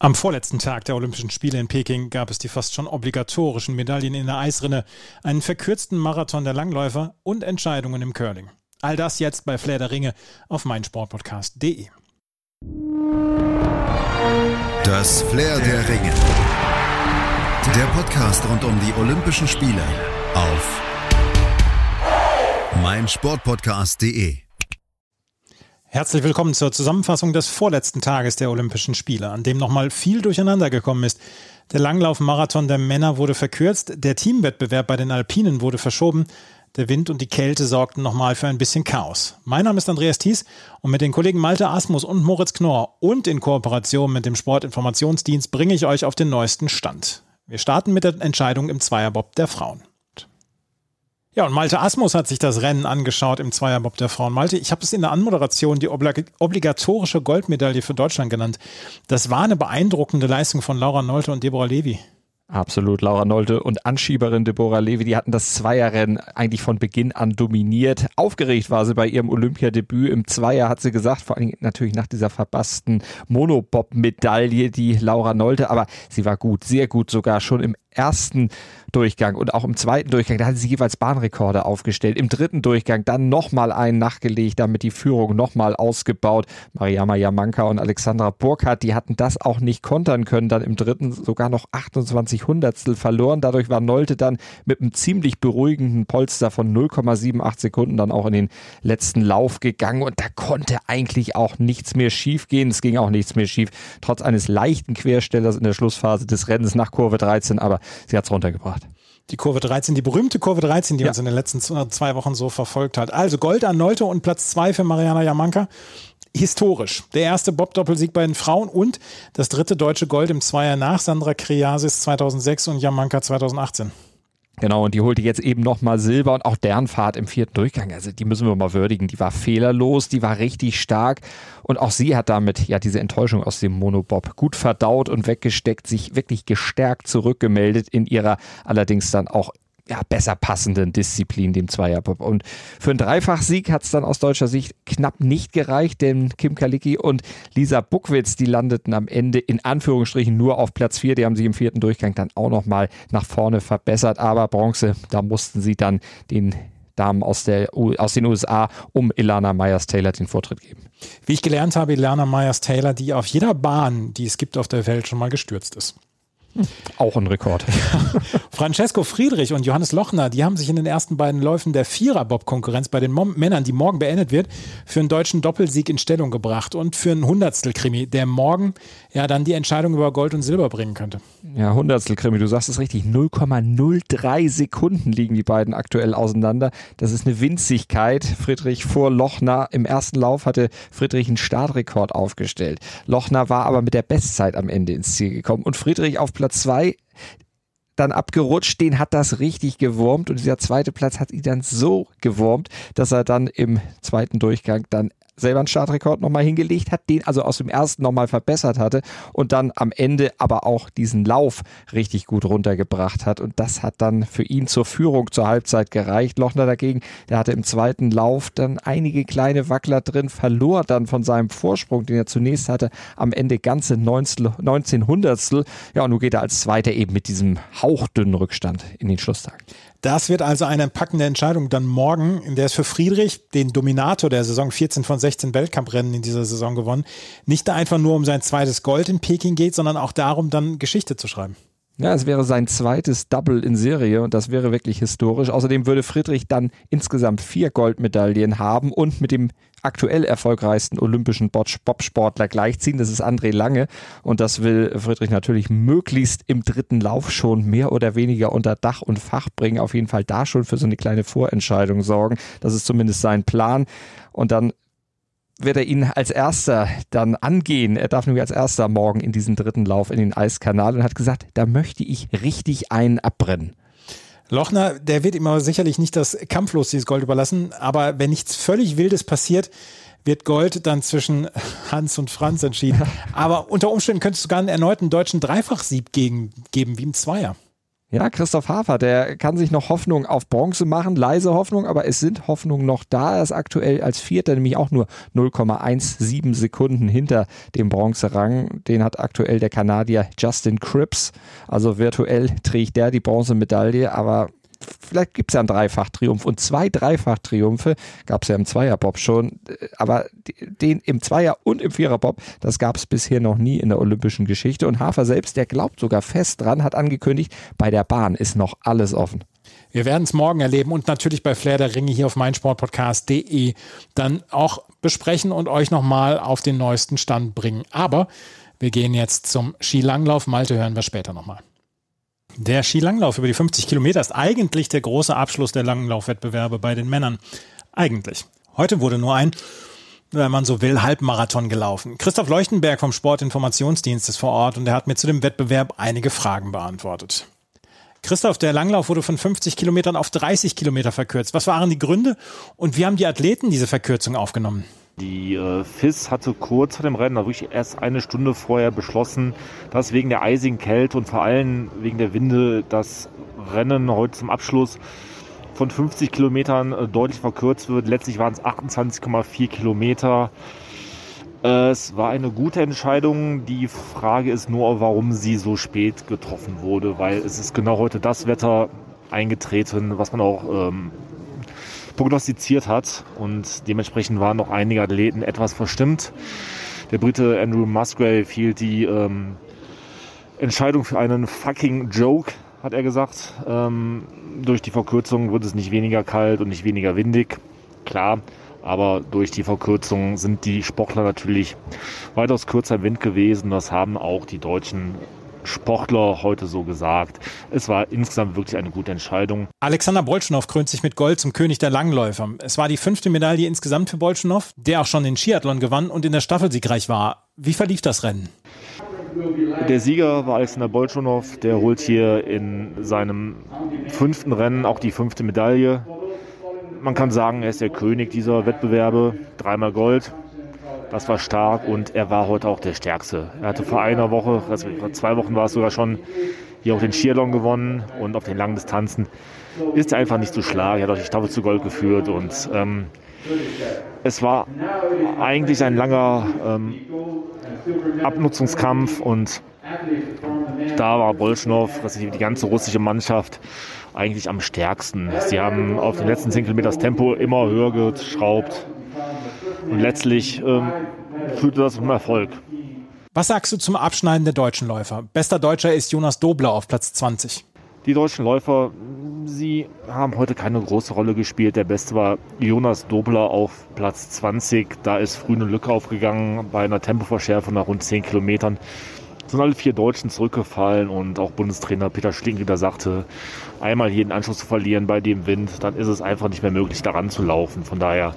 Am vorletzten Tag der Olympischen Spiele in Peking gab es die fast schon obligatorischen Medaillen in der Eisrinne, einen verkürzten Marathon der Langläufer und Entscheidungen im Curling. All das jetzt bei Flair der Ringe auf meinsportpodcast.de. Das Flair der Ringe. Der Podcast rund um die Olympischen Spiele auf meinsportpodcast.de. Herzlich willkommen zur Zusammenfassung des vorletzten Tages der Olympischen Spiele, an dem nochmal viel durcheinander gekommen ist. Der Langlaufmarathon der Männer wurde verkürzt, der Teamwettbewerb bei den Alpinen wurde verschoben, der Wind und die Kälte sorgten nochmal für ein bisschen Chaos. Mein Name ist Andreas Thies und mit den Kollegen Malte Asmus und Moritz Knorr und in Kooperation mit dem Sportinformationsdienst bringe ich euch auf den neuesten Stand. Wir starten mit der Entscheidung im Zweierbob der Frauen. Ja, und Malte Asmus hat sich das Rennen angeschaut im Zweierbob der Frauen. Malte, ich habe es in der Anmoderation die obligatorische Goldmedaille für Deutschland genannt. Das war eine beeindruckende Leistung von Laura Nolte und Deborah Levy. Absolut, Laura Nolte und Anschieberin Deborah Levi, die hatten das Zweierrennen eigentlich von Beginn an dominiert. Aufgeregt war sie bei ihrem Olympiadebüt im Zweier, hat sie gesagt, vor allem natürlich nach dieser verbassten Monobob-Medaille, die Laura Nolte, aber sie war gut, sehr gut sogar schon im ersten Durchgang und auch im zweiten Durchgang, da hat sie jeweils Bahnrekorde aufgestellt. Im dritten Durchgang dann nochmal einen nachgelegt, damit die Führung nochmal ausgebaut. Mariama Jamanka und Alexandra Burkhardt, die hatten das auch nicht kontern können. Dann im dritten sogar noch 28 Hundertstel verloren. Dadurch war Nolte dann mit einem ziemlich beruhigenden Polster von 0,78 Sekunden dann auch in den letzten Lauf gegangen und da konnte eigentlich auch nichts mehr schief gehen. Es ging auch nichts mehr schief, trotz eines leichten Querstellers in der Schlussphase des Rennens nach Kurve 13, aber sie hat es runtergebracht. Die Kurve 13, die berühmte Kurve 13, die ja. uns in den letzten zwei Wochen so verfolgt hat. Also Gold an Nolte und Platz zwei für Mariana Jamanka. Historisch. Der erste Bob-Doppelsieg bei den Frauen und das dritte deutsche Gold im Zweier nach Sandra Kriasis 2006 und Jamanka 2018. Genau, und die holte jetzt eben nochmal Silber und auch deren Fahrt im vierten Durchgang. Also die müssen wir mal würdigen. Die war fehlerlos, die war richtig stark. Und auch sie hat damit ja diese Enttäuschung aus dem Monobob gut verdaut und weggesteckt, sich wirklich gestärkt zurückgemeldet in ihrer allerdings dann auch ja, besser passenden Disziplin, dem Zweierbob. Und für einen Dreifachsieg hat es dann aus deutscher Sicht knapp nicht gereicht, denn Kim Kalicki und Lisa Buckwitz, die landeten am Ende in Anführungsstrichen nur auf Platz 4. Die haben sich im vierten Durchgang dann auch nochmal nach vorne verbessert. Aber Bronze, da mussten sie dann den Damen aus, der, aus den USA um Ilana Myers-Taylor den Vortritt geben. Wie ich gelernt habe, Ilana Myers-Taylor, die auf jeder Bahn, die es gibt auf der Welt, schon mal gestürzt ist. Auch ein Rekord. Francesco Friedrich und Johannes Lochner, die haben sich in den ersten beiden Läufen der Vierer-Bob-Konkurrenz bei den Mom Männern, die morgen beendet wird, für einen deutschen Doppelsieg in Stellung gebracht und für einen Hundertstel-Krimi, der morgen ja dann die Entscheidung über Gold und Silber bringen könnte. Ja, Hundertstel-Krimi, du sagst es richtig, 0,03 Sekunden liegen die beiden aktuell auseinander. Das ist eine Winzigkeit. Friedrich vor Lochner. Im ersten Lauf hatte Friedrich einen Startrekord aufgestellt. Lochner war aber mit der Bestzeit am Ende ins Ziel gekommen und Friedrich auf Platz Platz 2 dann abgerutscht, den hat das richtig gewurmt und dieser zweite Platz hat ihn dann so gewurmt, dass er dann im zweiten Durchgang dann selber einen Startrekord nochmal hingelegt hat, den also aus dem ersten nochmal verbessert hatte und dann am Ende aber auch diesen Lauf richtig gut runtergebracht hat. Und das hat dann für ihn zur Führung zur Halbzeit gereicht. Lochner dagegen, der hatte im zweiten Lauf dann einige kleine Wackler drin, verlor dann von seinem Vorsprung, den er zunächst hatte, am Ende ganze 19 Hundertstel. Ja, und nun geht er als Zweiter eben mit diesem hauchdünnen Rückstand in den Schlusstag. Das wird also eine packende Entscheidung dann morgen, in der es für Friedrich, den Dominator der Saison, 14 von 16 Weltcuprennen in dieser Saison gewonnen, nicht einfach nur um sein zweites Gold in Peking geht, sondern auch darum, dann Geschichte zu schreiben. Ja, es wäre sein zweites Double in Serie und das wäre wirklich historisch. Außerdem würde Friedrich dann insgesamt vier Goldmedaillen haben und mit dem aktuell erfolgreichsten olympischen Bobsportler gleichziehen. Das ist André Lange und das will Friedrich natürlich möglichst im dritten Lauf schon mehr oder weniger unter Dach und Fach bringen. Auf jeden Fall da schon für so eine kleine Vorentscheidung sorgen. Das ist zumindest sein Plan. Und dann wird er ihn als erster dann angehen. Er darf nämlich als erster morgen in diesen dritten Lauf in den Eiskanal und hat gesagt, da möchte ich richtig einen abbrennen. Lochner, der wird ihm aber sicherlich nicht das kampflos dieses Gold überlassen, aber wenn nichts völlig Wildes passiert, wird Gold dann zwischen Hans und Franz entschieden. Aber unter Umständen könntest du sogar einen erneuten deutschen Dreifachsieg gegen, geben, wie im Zweier. Ja, Christoph Hafer, der kann sich noch Hoffnung auf Bronze machen, leise Hoffnung, aber es sind Hoffnungen noch da. Er ist aktuell als Vierter, nämlich auch nur 0,17 Sekunden hinter dem Bronzerang. Den hat aktuell der Kanadier Justin Cripps. Also virtuell trägt der die Bronzemedaille, aber vielleicht gibt es ja einen Dreifach-Triumph und zwei Dreifach-Triumphe gab es ja im Zweierbob schon, aber den im Zweier- und im Viererbob, das gab es bisher noch nie in der olympischen Geschichte und Hafer selbst, der glaubt sogar fest dran, hat angekündigt, bei der Bahn ist noch alles offen. Wir werden es morgen erleben und natürlich bei Flair der Ringe hier auf meinsportpodcast.de dann auch besprechen und euch nochmal auf den neuesten Stand bringen. Aber wir gehen jetzt zum Skilanglauf. Malte hören wir später nochmal. Der Skilanglauf über die 50 Kilometer ist eigentlich der große Abschluss der Langlaufwettbewerbe bei den Männern. Eigentlich. Heute wurde nur ein, wenn man so will, Halbmarathon gelaufen. Christoph Leuchtenberg vom Sportinformationsdienst ist vor Ort und er hat mir zu dem Wettbewerb einige Fragen beantwortet. Christoph, der Langlauf wurde von 50 Kilometern auf 30 Kilometer verkürzt. Was waren die Gründe und wie haben die Athleten diese Verkürzung aufgenommen? Die äh, FIS hatte kurz vor dem Rennen, also wirklich erst eine Stunde vorher beschlossen, dass wegen der eisigen Kälte und vor allem wegen der Winde das Rennen heute zum Abschluss von 50 Kilometern äh, deutlich verkürzt wird. Letztlich waren es 28,4 Kilometer. Es war eine gute Entscheidung. Die Frage ist nur, warum sie so spät getroffen wurde, weil es ist genau heute das Wetter eingetreten, was man auch ähm, prognostiziert hat. Und dementsprechend waren noch einige Athleten etwas verstimmt. Der Brite Andrew Musgrave hielt die ähm, Entscheidung für einen fucking Joke, hat er gesagt. Ähm, durch die Verkürzung wird es nicht weniger kalt und nicht weniger windig. Klar, aber durch die Verkürzung sind die Sportler natürlich weitaus kürzer im Wind gewesen. Das haben auch die deutschen Sportler heute so gesagt. Es war insgesamt wirklich eine gute Entscheidung. Alexander Bolschnow krönt sich mit Gold zum König der Langläufer. Es war die fünfte Medaille insgesamt für Bolschnow, der auch schon den Skiathlon gewann und in der Staffel siegreich war. Wie verlief das Rennen? Der Sieger war Alexander Bolschunow, der holt hier in seinem fünften Rennen auch die fünfte Medaille. Man kann sagen, er ist der König dieser Wettbewerbe, dreimal Gold. Das war stark und er war heute auch der Stärkste. Er hatte vor einer Woche, also vor zwei Wochen war es sogar schon, hier auch den Skiathlon gewonnen und auf den langen Distanzen ist er einfach nicht zu schlagen. Er hat auch die Staffel zu Gold geführt und ähm, es war eigentlich ein langer ähm, Abnutzungskampf und da war Bolschnow, die ganze russische Mannschaft, eigentlich am stärksten. Sie haben auf den letzten 10 Kilometer das Tempo immer höher geschraubt, und letztlich ähm, führte das zum Erfolg. Was sagst du zum Abschneiden der deutschen Läufer? Bester Deutscher ist Jonas Dobler auf Platz 20. Die deutschen Läufer, sie haben heute keine große Rolle gespielt. Der Beste war Jonas Dobler auf Platz 20. Da ist früh eine Lücke aufgegangen bei einer Tempoverschärfung nach rund 10 Kilometern sind alle vier Deutschen zurückgefallen und auch Bundestrainer Peter Schlingenrieder sagte, einmal jeden Anschluss zu verlieren bei dem Wind, dann ist es einfach nicht mehr möglich, daran zu laufen. Von daher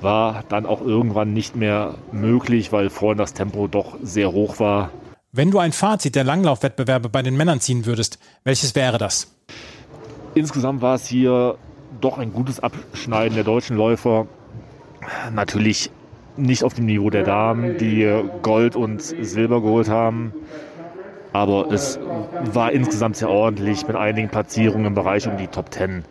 war dann auch irgendwann nicht mehr möglich, weil vorhin das Tempo doch sehr hoch war. Wenn du ein Fazit der Langlaufwettbewerbe bei den Männern ziehen würdest, welches wäre das? Insgesamt war es hier doch ein gutes Abschneiden der deutschen Läufer. Natürlich nicht auf dem Niveau der Damen, die Gold und Silber geholt haben. Aber es war insgesamt sehr ordentlich mit einigen Platzierungen im Bereich um die Top 10.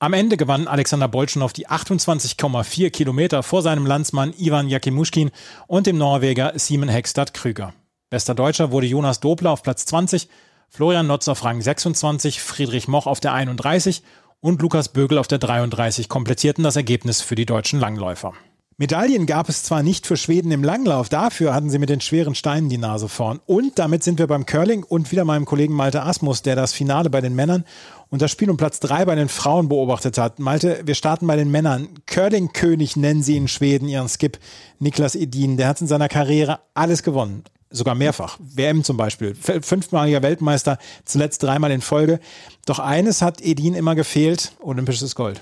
Am Ende gewann Alexander Bolschnow die 28,4 Kilometer vor seinem Landsmann Ivan Jakimuschkin und dem Norweger Simon Hegstad Krüger. Bester Deutscher wurde Jonas Dobler auf Platz 20, Florian Notz auf Rang 26, Friedrich Moch auf der 31 und Lukas Bögel auf der 33 komplettierten das Ergebnis für die deutschen Langläufer. Medaillen gab es zwar nicht für Schweden im Langlauf, dafür hatten sie mit den schweren Steinen die Nase vorn. Und damit sind wir beim Curling und wieder meinem Kollegen Malte Asmus, der das Finale bei den Männern und das Spiel um Platz drei bei den Frauen beobachtet hat. Malte, wir starten bei den Männern. Curling-König nennen sie in Schweden ihren Skip Niklas Edin. Der hat in seiner Karriere alles gewonnen. Sogar mehrfach. WM zum Beispiel. Fünfmaliger Weltmeister, zuletzt dreimal in Folge. Doch eines hat Edin immer gefehlt, olympisches Gold.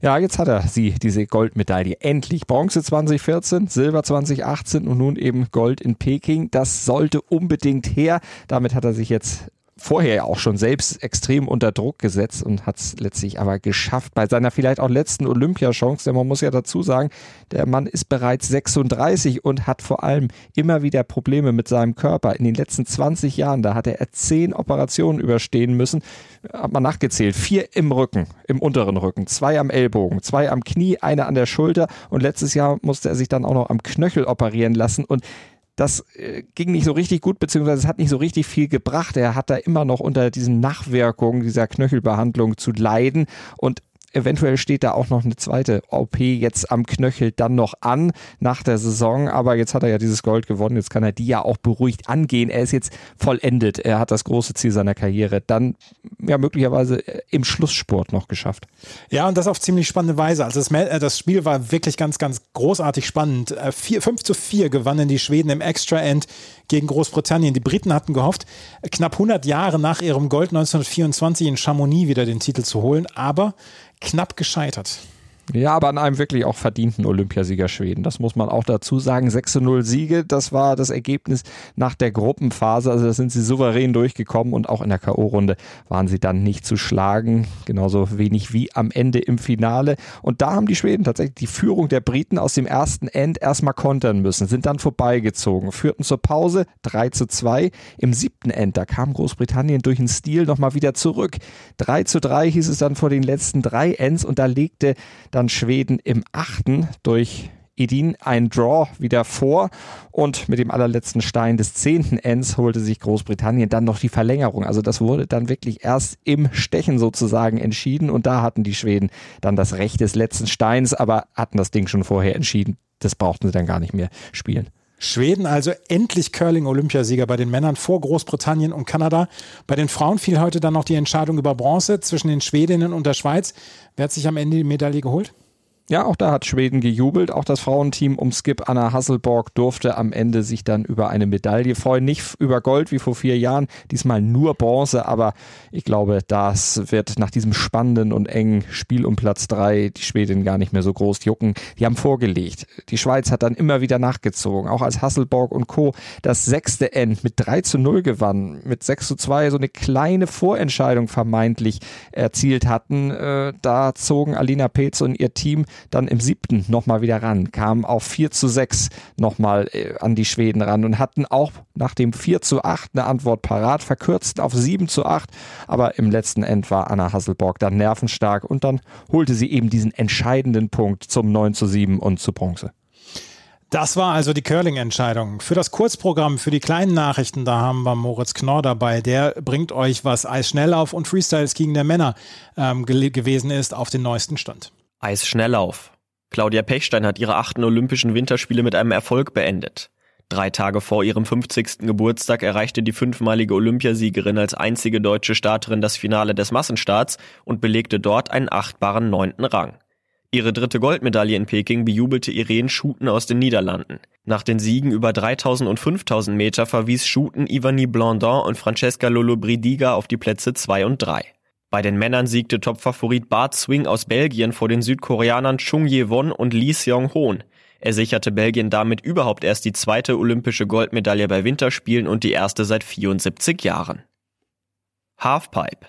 Ja, jetzt hat er sie, diese Goldmedaille. Endlich. Bronze 2014, Silber 2018 und nun eben Gold in Peking. Das sollte unbedingt her. Damit hat er sich jetzt vorher ja auch schon selbst extrem unter Druck gesetzt und hat es letztlich aber geschafft bei seiner vielleicht auch letzten Olympiachance. Denn man muss ja dazu sagen, der Mann ist bereits 36 und hat vor allem immer wieder Probleme mit seinem Körper. In den letzten 20 Jahren, da hat er zehn Operationen überstehen müssen. Hat man nachgezählt. Vier im Rücken, im unteren Rücken, zwei am Ellbogen, zwei am Knie, eine an der Schulter und letztes Jahr musste er sich dann auch noch am Knöchel operieren lassen und das äh, ging nicht so richtig gut, beziehungsweise es hat nicht so richtig viel gebracht. Er hat da immer noch unter diesen Nachwirkungen dieser Knöchelbehandlung zu leiden und eventuell steht da auch noch eine zweite OP jetzt am Knöchel dann noch an nach der Saison. Aber jetzt hat er ja dieses Gold gewonnen. Jetzt kann er die ja auch beruhigt angehen. Er ist jetzt vollendet. Er hat das große Ziel seiner Karriere dann ja möglicherweise im Schlusssport noch geschafft. Ja, und das auf ziemlich spannende Weise. Also das, äh, das Spiel war wirklich ganz, ganz großartig spannend. 4, äh, 5 zu 4 gewannen die Schweden im Extra End gegen Großbritannien. Die Briten hatten gehofft, knapp 100 Jahre nach ihrem Gold 1924 in Chamonix wieder den Titel zu holen. Aber knapp gescheitert. Ja, aber an einem wirklich auch verdienten Olympiasieger Schweden. Das muss man auch dazu sagen. 6 zu 0 Siege, das war das Ergebnis nach der Gruppenphase. Also da sind sie souverän durchgekommen und auch in der K.O.-Runde waren sie dann nicht zu schlagen. Genauso wenig wie am Ende im Finale. Und da haben die Schweden tatsächlich die Führung der Briten aus dem ersten End erstmal kontern müssen, sind dann vorbeigezogen, führten zur Pause 3 zu 2. Im siebten End, da kam Großbritannien durch den Stil nochmal wieder zurück. 3 zu 3 hieß es dann vor den letzten drei Ends und da legte dann dann Schweden im achten durch Edin ein Draw wieder vor und mit dem allerletzten Stein des zehnten Ends holte sich Großbritannien dann noch die Verlängerung. Also das wurde dann wirklich erst im Stechen sozusagen entschieden und da hatten die Schweden dann das Recht des letzten Steins, aber hatten das Ding schon vorher entschieden. Das brauchten sie dann gar nicht mehr spielen. Schweden also endlich Curling-Olympiasieger bei den Männern vor Großbritannien und Kanada. Bei den Frauen fiel heute dann noch die Entscheidung über Bronze zwischen den Schwedinnen und der Schweiz. Wer hat sich am Ende die Medaille geholt? Ja, auch da hat Schweden gejubelt. Auch das Frauenteam um Skip Anna Hasselborg durfte am Ende sich dann über eine Medaille freuen. Nicht über Gold wie vor vier Jahren, diesmal nur Bronze, aber ich glaube, das wird nach diesem spannenden und engen Spiel um Platz drei die Schweden gar nicht mehr so groß jucken. Die haben vorgelegt. Die Schweiz hat dann immer wieder nachgezogen. Auch als Hasselborg und Co. das sechste End mit 3 zu 0 gewannen, mit 6 zu 2 so eine kleine Vorentscheidung vermeintlich erzielt hatten. Äh, da zogen Alina Petz und ihr Team dann im siebten nochmal wieder ran, kamen auf 4 zu 6 nochmal äh, an die Schweden ran und hatten auch nach dem 4 zu 8 eine Antwort parat, verkürzt auf 7 zu 8, aber im letzten End war Anna Hasselborg dann nervenstark und dann holte sie eben diesen entscheidenden Punkt zum 9 zu 7 und zu Bronze. Das war also die Curling-Entscheidung. Für das Kurzprogramm, für die kleinen Nachrichten, da haben wir Moritz Knorr dabei. Der bringt euch, was Eisschnelllauf und Freestyle-Skiing der Männer ähm, gewesen ist, auf den neuesten Stand. Eisschnelllauf. Claudia Pechstein hat ihre achten Olympischen Winterspiele mit einem Erfolg beendet. Drei Tage vor ihrem 50. Geburtstag erreichte die fünfmalige Olympiasiegerin als einzige deutsche Starterin das Finale des Massenstarts und belegte dort einen achtbaren neunten Rang. Ihre dritte Goldmedaille in Peking bejubelte Irene Schuten aus den Niederlanden. Nach den Siegen über 3000 und 5000 Meter verwies Schuten Ivani Blandin und Francesca Lollobrigiga auf die Plätze 2 und 3. Bei den Männern siegte Topfavorit Bart Swing aus Belgien vor den Südkoreanern Chung Ye-won und Lee Seong-hoon. Er sicherte Belgien damit überhaupt erst die zweite olympische Goldmedaille bei Winterspielen und die erste seit 74 Jahren. Halfpipe.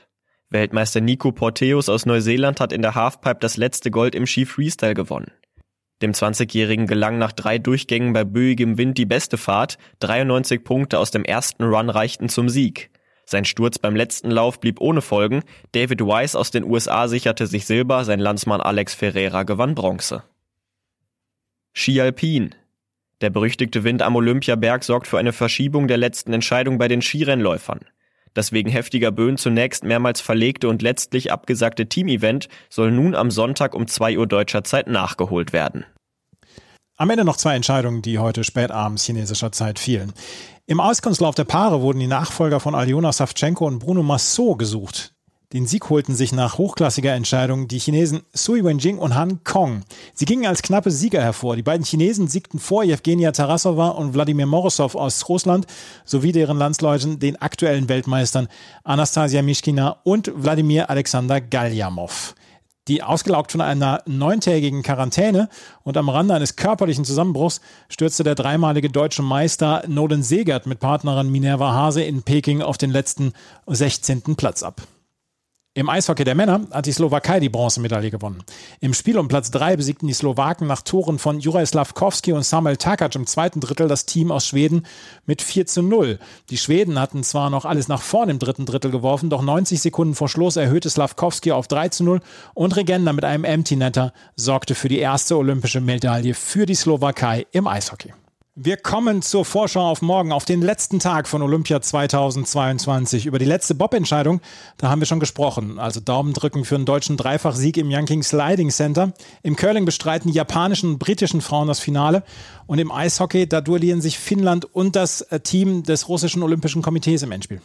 Weltmeister Nico Porteus aus Neuseeland hat in der Halfpipe das letzte Gold im Ski Freestyle gewonnen. Dem 20-Jährigen gelang nach drei Durchgängen bei böigem Wind die beste Fahrt, 93 Punkte aus dem ersten Run reichten zum Sieg. Sein Sturz beim letzten Lauf blieb ohne Folgen. David Weiss aus den USA sicherte sich Silber, sein Landsmann Alex Ferreira gewann Bronze. Ski Alpin. Der berüchtigte Wind am Olympiaberg sorgt für eine Verschiebung der letzten Entscheidung bei den Skirennläufern. Das wegen heftiger Böen zunächst mehrmals verlegte und letztlich abgesagte Teamevent soll nun am Sonntag um 2 Uhr deutscher Zeit nachgeholt werden. Am Ende noch zwei Entscheidungen, die heute spät abends chinesischer Zeit fielen. Im Auskunftslauf der Paare wurden die Nachfolger von Aljona Savchenko und Bruno Massot gesucht. Den Sieg holten sich nach hochklassiger Entscheidung die Chinesen Sui Wenjing und Han Kong. Sie gingen als knappe Sieger hervor. Die beiden Chinesen siegten vor Jewgenia Tarasova und Wladimir Morozov aus Russland sowie deren Landsleuten, den aktuellen Weltmeistern Anastasia Mischkina und Wladimir Alexander Galjamov. Die ausgelaugt von einer neuntägigen Quarantäne und am Rande eines körperlichen Zusammenbruchs stürzte der dreimalige deutsche Meister Nolan Segert mit Partnerin Minerva Hase in Peking auf den letzten 16. Platz ab. Im Eishockey der Männer hat die Slowakei die Bronzemedaille gewonnen. Im Spiel um Platz 3 besiegten die Slowaken nach Toren von Juraj Slavkovski und Samuel Takac im zweiten Drittel das Team aus Schweden mit 4 zu 0. Die Schweden hatten zwar noch alles nach vorn im dritten Drittel geworfen, doch 90 Sekunden vor Schluss erhöhte Slavkovski auf 3 zu 0 und Regenda mit einem Empty Netter sorgte für die erste olympische Medaille für die Slowakei im Eishockey. Wir kommen zur Vorschau auf morgen, auf den letzten Tag von Olympia 2022. Über die letzte Bob-Entscheidung, da haben wir schon gesprochen. Also Daumen drücken für einen deutschen Dreifachsieg im Yanking Sliding Center. Im Curling bestreiten die japanischen und britischen Frauen das Finale. Und im Eishockey, da duellieren sich Finnland und das äh, Team des russischen Olympischen Komitees im Endspiel.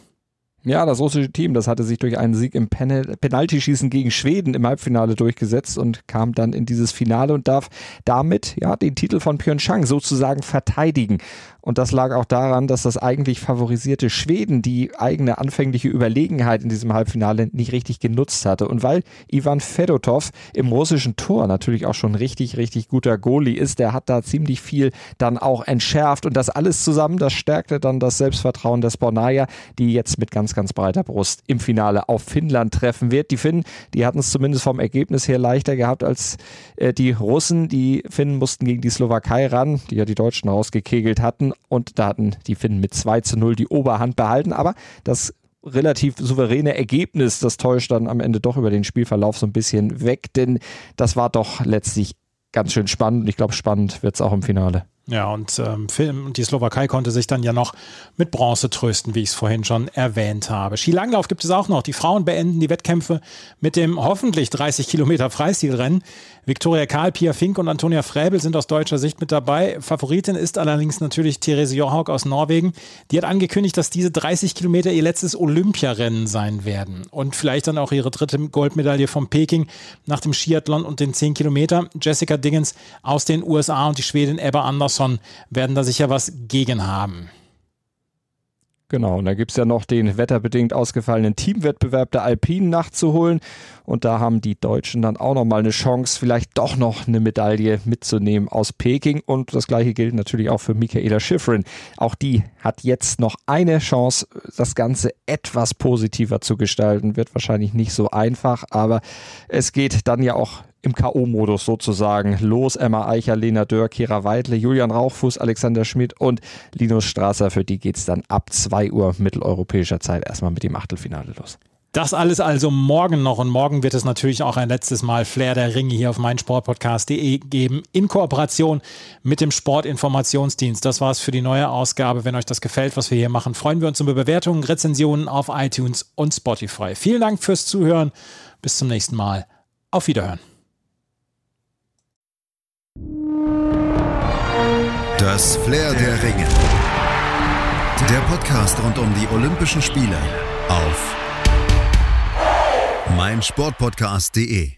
Ja, das russische Team, das hatte sich durch einen Sieg im Pen Penaltyschießen gegen Schweden im Halbfinale durchgesetzt und kam dann in dieses Finale und darf damit ja den Titel von Pyeongchang sozusagen verteidigen. Und das lag auch daran, dass das eigentlich favorisierte Schweden die eigene anfängliche Überlegenheit in diesem Halbfinale nicht richtig genutzt hatte. Und weil Ivan Fedotov im russischen Tor natürlich auch schon richtig, richtig guter Goalie ist, der hat da ziemlich viel dann auch entschärft. Und das alles zusammen, das stärkte dann das Selbstvertrauen des Bornaya, die jetzt mit ganz, ganz breiter Brust im Finale auf Finnland treffen wird. Die Finnen, die hatten es zumindest vom Ergebnis her leichter gehabt als äh, die Russen. Die Finnen mussten gegen die Slowakei ran, die ja die Deutschen rausgekegelt hatten und da hatten die Finnen mit 2 zu 0 die Oberhand behalten. Aber das relativ souveräne Ergebnis, das täuscht dann am Ende doch über den Spielverlauf so ein bisschen weg, denn das war doch letztlich ganz schön spannend und ich glaube, spannend wird es auch im Finale. Ja, und ähm, die Slowakei konnte sich dann ja noch mit Bronze trösten, wie ich es vorhin schon erwähnt habe. Skilanglauf gibt es auch noch. Die Frauen beenden die Wettkämpfe mit dem hoffentlich 30 Kilometer Freistilrennen. Viktoria Karl, Pia Fink und Antonia Fräbel sind aus deutscher Sicht mit dabei. Favoritin ist allerdings natürlich Therese Johaug aus Norwegen. Die hat angekündigt, dass diese 30 Kilometer ihr letztes Olympiarennen sein werden. Und vielleicht dann auch ihre dritte Goldmedaille von Peking nach dem Skiathlon und den 10 Kilometer. Jessica Diggins aus den USA und die Schwedin Ebba Andersson werden da sicher was gegen haben. Genau, und da gibt es ja noch den wetterbedingt ausgefallenen Teamwettbewerb der Alpinen nachzuholen. Und da haben die Deutschen dann auch nochmal eine Chance, vielleicht doch noch eine Medaille mitzunehmen aus Peking. Und das gleiche gilt natürlich auch für Michaela Schifrin. Auch die hat jetzt noch eine Chance, das Ganze etwas positiver zu gestalten. Wird wahrscheinlich nicht so einfach, aber es geht dann ja auch im K.O.-Modus sozusagen. Los, Emma Eicher, Lena Dörr, Kira Weidle, Julian Rauchfuß, Alexander Schmidt und Linus Strasser. Für die geht es dann ab 2 Uhr mitteleuropäischer Zeit erstmal mit dem Achtelfinale los. Das alles also morgen noch und morgen wird es natürlich auch ein letztes Mal Flair der Ringe hier auf meinsportpodcast.de geben in Kooperation mit dem Sportinformationsdienst. Das war es für die neue Ausgabe. Wenn euch das gefällt, was wir hier machen, freuen wir uns über Bewertungen, Rezensionen auf iTunes und Spotify. Vielen Dank fürs Zuhören. Bis zum nächsten Mal. Auf Wiederhören. Das Flair der Ringe. Der Podcast rund um die Olympischen Spiele auf meinsportpodcast.de.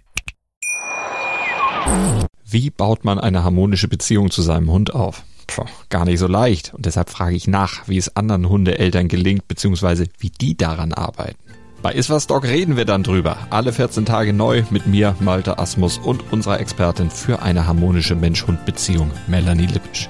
Wie baut man eine harmonische Beziehung zu seinem Hund auf? Puh, gar nicht so leicht. Und deshalb frage ich nach, wie es anderen Hundeeltern gelingt, beziehungsweise wie die daran arbeiten. Bei Iswas Dog reden wir dann drüber. Alle 14 Tage neu mit mir, Malte Asmus und unserer Expertin für eine harmonische Mensch-Hund-Beziehung, Melanie Lippisch.